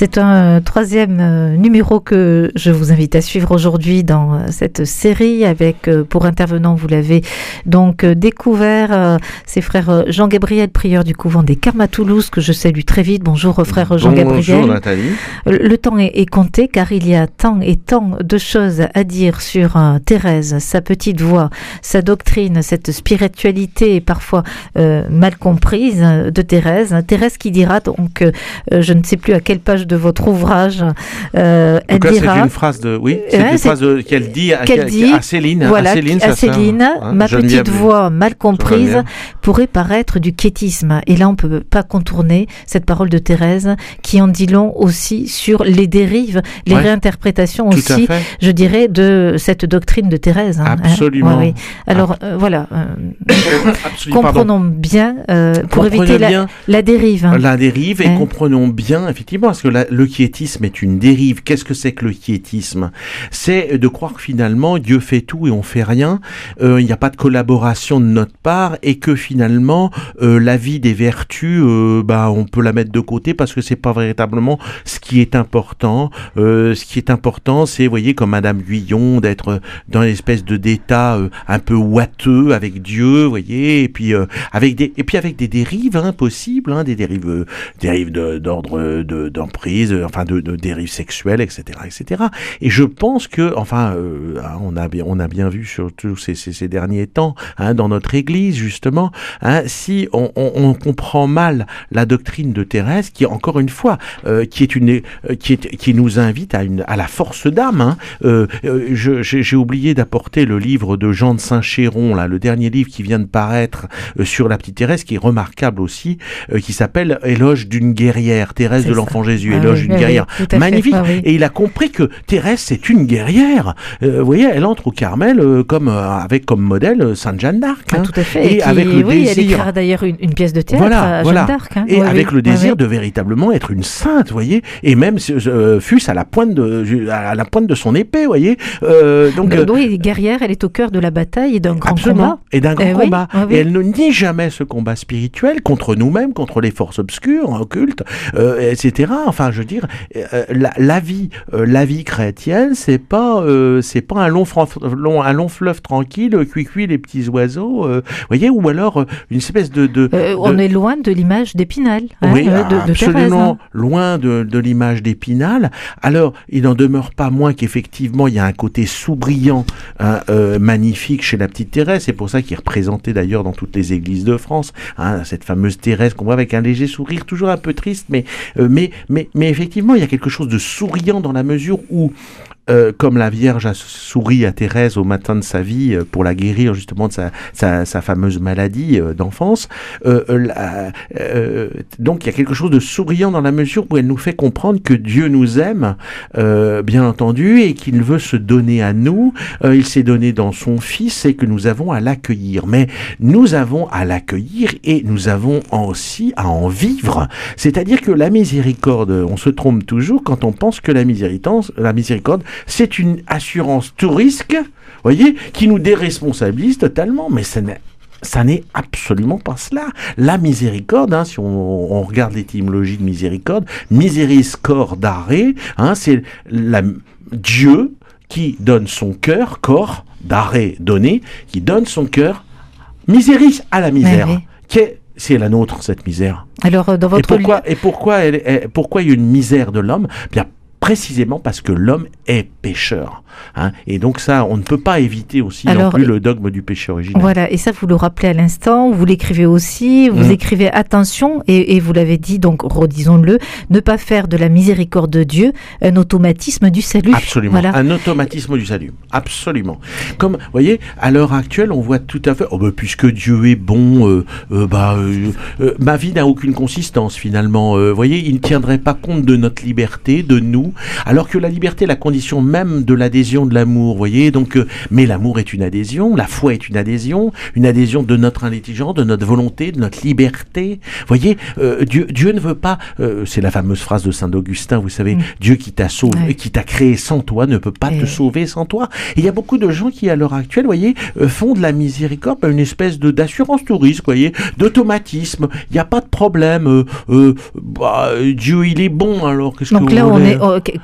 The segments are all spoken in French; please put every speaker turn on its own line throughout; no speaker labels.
C'est un troisième euh, numéro que je vous invite à suivre aujourd'hui dans euh, cette série avec euh, pour intervenant, vous l'avez donc découvert, ses frères Jean-Gabriel, prieur du couvent des Carmes à Toulouse, que je salue très vite. Bonjour frère Jean-Gabriel.
Bonjour Nathalie.
Le temps est, compté car il y a tant et tant de choses à dire sur Thérèse, sa petite voix, sa doctrine, cette spiritualité parfois mal comprise de Thérèse. Thérèse qui dira donc, je ne sais plus à quelle page de votre ouvrage.
Euh, elle c'est une phrase de, oui, c'est une phrase qu'elle dit, à,
dit,
à Céline,
voilà, à Céline, à Céline hein, ma petite voix mal comprise pourrait paraître du quiétisme. Et là, on peut pas contourner cette parole de Thérèse qui en dit long aussi sur les dérives, les réinterprétations aussi, je dirais, de cette doctrine de Thérèse.
Hein, Absolument.
oui. Alors euh, voilà, euh, comprenons bien pour éviter la, la, dérive.
Hein. La dérive et comprenons bien effectivement parce que la, le quiétisme est une dérive. Qu'est-ce que c'est que le quiétisme? C'est de croire que finalement Dieu fait tout et on fait rien. Euh, il n'y a pas de collaboration de notre part et que finalement euh, la vie des vertus, euh, bah on peut la mettre de côté parce que c'est pas véritablement ce qui est important. ce qui est important, c'est, voyez, comme Madame Guyon, d'être dans une espèce de d'état un peu ouateux avec Dieu, voyez, et puis avec des et puis avec des dérives impossibles, hein, des dérives dérives d'ordre de d'emprise euh, enfin de, dérives sexuelles, etc., etc. Et je pense que, enfin, euh, hein, on a bien, on a bien vu sur tous ces, ces, derniers temps, hein, dans notre Église justement, hein, si on, on, comprend mal la doctrine de Thérèse, qui encore une fois, euh, qui est une, qui est, qui nous invite à une, à la force d'âme. Hein, j'ai oublié d'apporter le livre de Jean de Saint-Chéron, là, le dernier livre qui vient de paraître sur la petite Thérèse, qui est remarquable aussi, qui s'appelle Éloge d'une guerrière, Thérèse de l'Enfant Jésus. Ah une guerrière magnifique. Et il a compris que Thérèse, c'est une guerrière. Euh, vous voyez, elle entre au Carmel euh, comme, euh, avec comme modèle Sainte Jeanne d'Arc.
Ah, hein. tout à fait. Et, avec le oui, désir. Elle écrira d'ailleurs une, pièce de théâtre à Jeanne d'Arc. Hein.
Et avec le désir de véritablement être une sainte, vous voyez. Et même fût à la pointe de, à la pointe de son épée, vous voyez.
donc, oui, guerrière, elle est au cœur de la bataille et d'un grand combat.
Et d'un grand eh combat. Et elle ne nie jamais ce combat spirituel contre nous-mêmes, contre les forces obscures, occultes, etc. Enfin, je veux dire, euh, la, vie, euh, la vie chrétienne, c'est pas, euh, c'est pas un long, long, un long fleuve tranquille, cuit cuit les petits oiseaux, voyez, ou alors une espèce de, de,
on est loin de l'image d'Épinal.
Hein, oui, de, absolument hein. loin de, de l'image d'Épinal. Alors, il n'en demeure pas moins qu'effectivement, il y a un côté souriant, hein, magnifique chez la petite Thérèse. C'est pour ça qu'il est représenté d'ailleurs dans toutes les églises de France. cette fameuse Thérèse qu'on voit avec un léger sourire, toujours un peu triste, mais, mais, mais, mais effectivement, il y a quelque chose de souriant dans la mesure où euh, comme la Vierge a souri à Thérèse au matin de sa vie euh, pour la guérir justement de sa, fameuse maladie euh, d'enfance. donc il y a quelque chose de souriant dans la mesure où elle nous fait comprendre que Dieu nous aime, bien entendu, et qu'il veut se donner à nous. il s'est donné dans son Fils et que nous avons à l'accueillir. Mais nous avons à l'accueillir et nous avons aussi à en vivre. C'est-à-dire que la miséricorde, on se trompe toujours quand on pense que la miséricorde c'est une assurance tout risque, voyez, qui nous déresponsabilise totalement, mais ça n'est absolument pas cela. La miséricorde, hein, si on, regarde l'étymologie de miséricorde, miséricorde hein, c'est Dieu qui donne son cœur, corps, d'arrêt donné, qui donne son cœur, miséris à la misère. c'est la nôtre cette misère.
Alors euh, dans votre
et pourquoi, et pourquoi, elle, pourquoi il y a une misère de l'homme? Bien précisément parce que l'homme est pécheur. Hein. Et donc ça, on ne peut pas éviter aussi non plus le dogme du péché originel.
Voilà, et ça vous le rappelez à l'instant, vous l'écrivez aussi, vous mm. écrivez attention, et, vous l'avez dit, donc redisons-le, ne pas faire de la miséricorde de Dieu un automatisme du salut.
Absolument, un automatisme du salut, absolument. Comme, vous voyez, à l'heure actuelle, on voit tout à fait, oh ben, puisque Dieu est bon, euh, euh, bah, euh, ma vie n'a aucune consistance finalement. vous voyez, il ne tiendrait pas compte de notre liberté, de nous, nous, alors que la liberté est la condition même de l'adhésion de l'amour, voyez. Donc, euh, mais l'amour est une adhésion, la foi est une adhésion, une adhésion de notre intelligence, de notre volonté, de notre liberté. Voyez, euh, Dieu, Dieu ne veut pas. euh, c'est la fameuse phrase de saint Augustin, vous savez,
Mm.
Dieu qui t'a sauvé,
Ouais.
qui t'a créé sans toi, ne peut pas
Et-
te sauver sans toi. Il y a beaucoup de gens qui, à l'heure actuelle, voyez, font de la miséricorde une espèce de d'assurance touriste, voyez, d'automatisme. Il n'y a pas de problème. bah, Dieu, il est bon. Alors qu'est-ce que vous
là, on
voulez
est.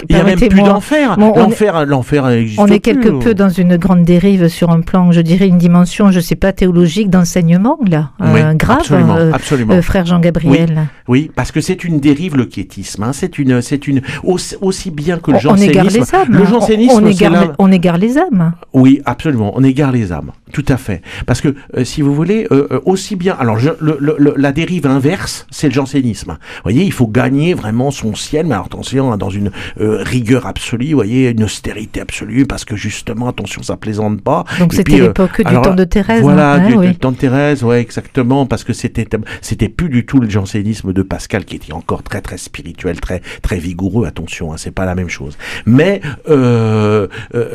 Il n'y a même plus d'enfer.
Bon, on
L'enfer, l'enfer
On est
plus.
quelque peu dans une grande dérive sur un plan, je dirais, une dimension, je sais pas, théologique, d'enseignement, là.
Oui,
Euh, grave,
absolument,
euh,
absolument.
euh, frère Jean-Gabriel.
Oui, parce que c'est une dérive le quiétisme. Hein. C'est une, c'est une aussi, aussi bien que le
On, on égare
jansénisme.
les âmes.
Le
On-
jansénisme,
on,
c'est
égare,
là-
on égare les âmes.
Oui, absolument. On égare les âmes. Tout à fait. Parce que, euh, si vous voulez, euh, euh, aussi bien. Alors, je- le- le- le- la dérive inverse, c'est le jansénisme. Vous voyez, il faut gagner vraiment son ciel, mais alors, attention, hein, dans une euh, rigueur absolue, vous voyez, une austérité absolue, parce que justement, attention, ça plaisante pas.
Donc c'était
euh,
l'époque du
alors,
temps de Thérèse.
Voilà,
hein,
du,
oui.
du temps de Thérèse, ouais, exactement, parce que c'était c'était plus du tout le jansénisme de Pascal qui était encore très très spirituel, très très vigoureux. Attention, hein, c'est pas la même chose. Mais euh,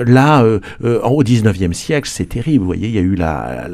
là, au 19e siècle, c'est terrible. Vous voyez, il y a eu la,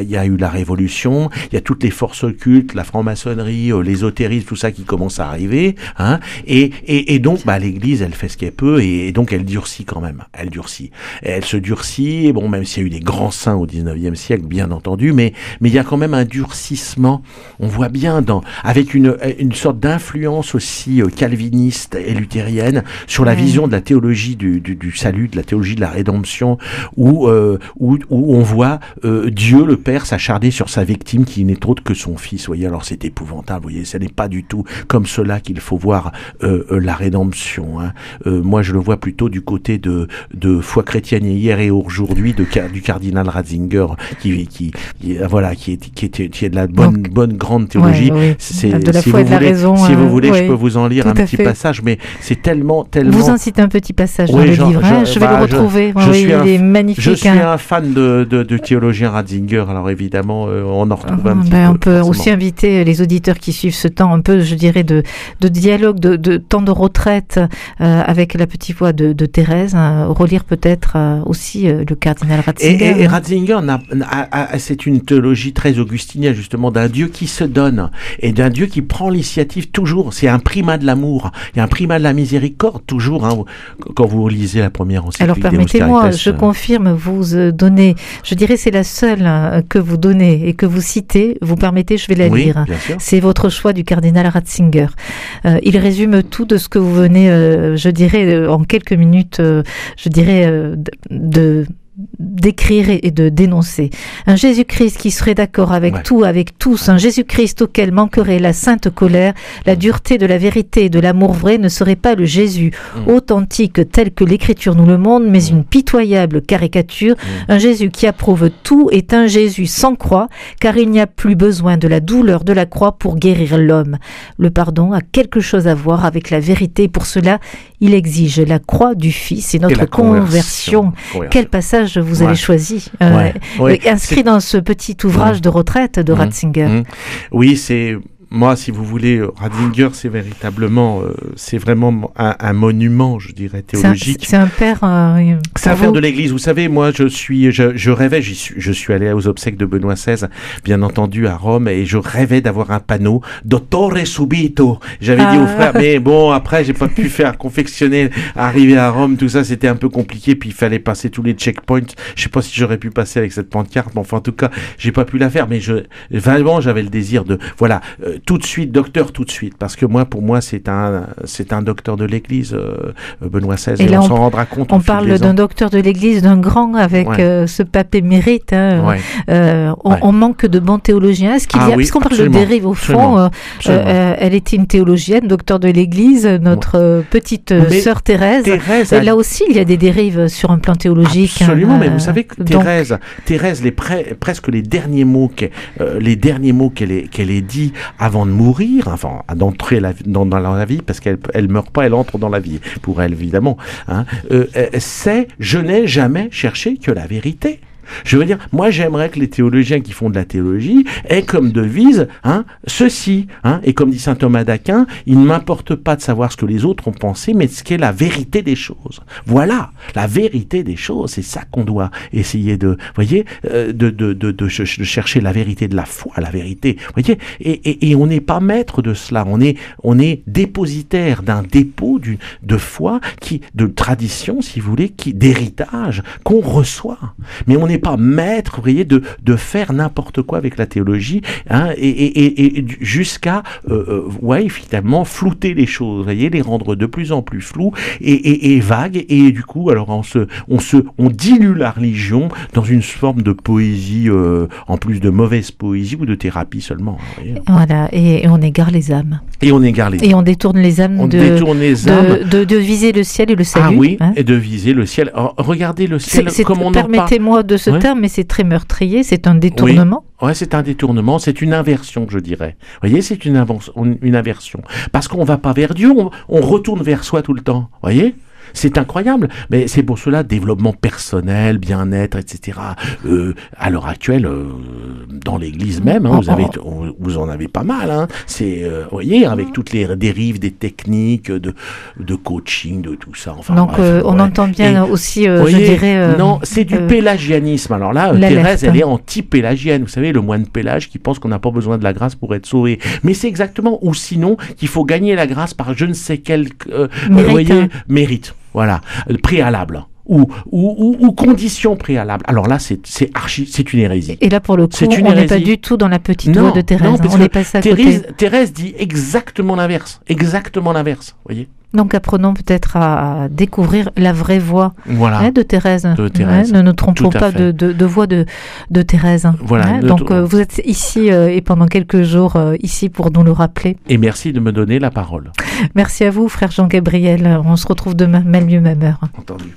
il y a eu la Révolution, il y a toutes les forces occultes, la franc-maçonnerie, l'ésotérisme, tout ça qui commence à arriver. Hein, et, et, et donc, bah, l'Église, elle fait ce qu'elle peut, et, et donc elle durcit quand même. Elle durcit. Et elle se durcit. et Bon, même s'il y a eu des grands saints au 19e siècle, bien entendu, mais mais il y a quand même un durcissement. On voit bien dans avec une une sorte d'influence aussi euh, calviniste et luthérienne sur la
Ouais.
vision de la théologie du, du, du salut, de la théologie de la rédemption, où euh, où, où on voit euh, Dieu le Père s'acharner sur sa victime qui n'est autre que son fils. Vous voyez, alors c'est épouvantable. Vous voyez, ce n'est pas du tout comme cela qu'il faut voir euh, euh, la rédemption. Hein. Euh, moi, je le vois plutôt du côté de de foi chrétienne hier et aujourd'hui de du cardinal Ratzinger qui qui, qui, euh, voilà qui est qui est qui est de la bonne
Donc,
bonne grande théologie.
Ouais.
C'est
De la
si
foi et de la
voulez,
raison,
si vous voulez, je peux vous en lire un petit
fait.
passage, mais c'est tellement tellement
Vous en citez un petit passage dans le livre. hein.
je-
Je vais
bah,
le
je-
retrouver.
je suis un-
il est magnifique.
Je suis
hein.
un fan de, de, de théologien Ratzinger, alors évidemment, euh, on en retrouve un
Ah,
petit
ben,
peu.
on peut
forcément.
aussi inviter les auditeurs qui suivent ce temps, un peu, je dirais, de, de dialogue, de, de temps de retraite euh, avec la petite voix de, de Thérèse, hein, relire peut-être euh, aussi euh, le cardinal
Et,
Ratzinger.
et- et
hein.
Ratzinger, c'est une théologie très augustinienne, justement, d'un Dieu qui se donne et d'un Dieu qui prend l'initiative toujours. C'est un primat de l'amour, il y a un primat de la miséricorde, toujours, hein, quand vous lisez la première encyclique
Alors permettez-moi, je confirme, vous donnez, je dirais c'est la seule que vous donnez et que vous citez, vous permettez, je vais la
oui,
lire. C'est votre choix du cardinal Ratzinger. Il résume tout de ce que vous venez, euh, je dirais, euh, en quelques minutes, euh, je dirais, de- de d'écrire et de dénoncer. Un Jésus-Christ qui serait d'accord avec
Ouais.
tout, avec tous, un Jésus-Christ auquel manquerait la sainte colère, la dureté de la vérité et de l'amour vrai ne serait pas le Jésus
Mm.
authentique tel que l'Écriture nous le montre, mais une pitoyable caricature.
Mm.
Un Jésus qui approuve tout est un Jésus sans croix, car il n'y a plus besoin de la douleur de la croix pour guérir l'homme. Le pardon a quelque chose à voir avec la vérité. Pour cela, il exige la croix du Fils et notre conversion.
conversion.
Quel passage vous
Ouais.
avez choisi euh,
Ouais,
dans ce petit ouvrage de retraite de
Mhm.
Ratzinger.
Mhm. Oui, c'est moi, si vous voulez, euh, Ratzinger, c'est véritablement, euh, c'est vraiment un, un monument, je dirais,
un,
théologique.
c'est un père. euh,
C'est affaire
vous
de l'Église. Vous savez, moi, je suis, je, je rêvais, suis, je suis allé aux obsèques de Benoît XVI, bien entendu, à Rome, et je rêvais d'avoir un panneau Dottore subito. J'avais dit
Ah.
aux frères, mais bon, après, j'ai pas pu faire confectionner, arriver à Rome, tout ça, c'était un peu compliqué, puis il fallait passer tous les checkpoints. Je sais pas si j'aurais pu passer avec cette pancarte, mais enfin, en tout cas, j'ai pas pu la faire, mais je, vraiment, j'avais le désir de, voilà, euh, tout de suite, docteur, tout de suite, parce que moi, pour moi, c'est un, c'est un docteur de l'Église, euh, Benoît XVI,
Et
et,
là,
on
on-
s'en rendra compte.
On parle d'un docteur de l'Église, d'un grand avec
Ouais.
euh, ce pape émérite. hein.
Ouais.
Euh, on,
Ouais.
on manque de bons théologiens. Est-ce qu'il
Ah
y a,
oui,
puisqu'on parle
absolument,
de dérive au fond,
absolument, absolument.
elle était une théologienne, docteur de l'Église, notre petite
Mais
sœur Thérèse.
Thérèse,
Et là aussi, il y a des dérives sur un plan théologique.
Absolument,
hein,
mais
euh,
vous savez que
donc,
Thérèse, Thérèse, les pre- presque les derniers mots, qu'elle- les derniers mots qu'elle ait, qu'elle ait dit avant de mourir, enfin d'entrer dans la vie, parce qu'elle elle meurt pas, elle entre dans la vie pour elle évidemment. Hein, euh, euh, c'est je n'ai jamais cherché que la vérité. Je veux dire, moi j'aimerais que les théologiens qui font de la théologie aient comme devise hein, ceci. Hein, et comme dit saint Thomas d'Aquin, il ne m'importe pas de savoir ce que les autres ont pensé, mais ce qu'est la vérité des choses. Voilà, la vérité des choses, c'est ça qu'on doit essayer de, voyez, euh, de, de, de, de, chercher la vérité de la foi, la vérité. Voyez, et, et, et on n'est pas maître de cela, on est, on est dépositaire d'un dépôt de foi, qui, de tradition, si vous voulez, qui d'héritage qu'on reçoit. Mais on n'est pas maître, vous voyez, de, de faire n'importe quoi avec la théologie, hein, et, et, et jusqu'à, euh, euh, ouais, finalement, flouter les choses, vous voyez, les rendre de plus en plus floues et, et, vagues, et du coup, alors on se, on se, on dilue la religion dans une forme de poésie, euh, en plus de mauvaise poésie ou de thérapie seulement.
Voilà, et, on égare les âmes.
Et on égare les
Et on détourne les âmes, on de, détourne les âmes. De, de, viser le ciel et le salut.
Ah oui, hein. et de viser le ciel. regardez le ciel comme on
Permettez-moi de ce terme, mais c'est très meurtrier, c'est un détournement.
Ouais, c'est un détournement, c'est une inversion, je dirais. Vous voyez, c'est une, une inversion. Parce qu'on va pas vers Dieu, on, on retourne vers soi tout le temps. Vous voyez? C'est incroyable. Mais c'est pour cela, développement personnel, bien-être, etc. Euh, à l'heure actuelle, euh, dans l'Église même, hein, vous, avez, vous en avez pas mal. Hein. C'est, euh, vous voyez, avec toutes les dérives des techniques de, de coaching, de tout ça.
Enfin, Donc, on entend bien aussi, je dirais...
non, c'est du pélagianisme. Alors là, Thérèse, elle est anti-pélagienne. Vous savez, le moine Pélage qui pense qu'on n'a pas besoin de la grâce pour être sauvé. Mais c'est exactement, ou sinon, qu'il faut gagner la grâce par je ne sais quel voyez, mérite. Voilà, préalable. Ou, ou, ou, condition préalable. Alors là, c'est archi, c'est une hérésie.
Et là, pour le coup, on n'est pas du tout dans la petite voix de Thérèse. Non, on est passé à
Thérèse, Thérèse dit exactement l'inverse. Exactement l'inverse. voyez
donc apprenons peut-être à, découvrir la vraie voix
hein,
de Thérèse.
De Thérèse.
ne nous trompons pas de, de, voix de, de Thérèse. Voilà. Hein. donc euh, vous êtes ici euh, et pendant quelques jours euh, ici pour nous le rappeler.
Et merci de me donner la parole.
Merci à vous, frère Jean-Gabriel. On se retrouve demain, même lieu, même heure.
Entendu.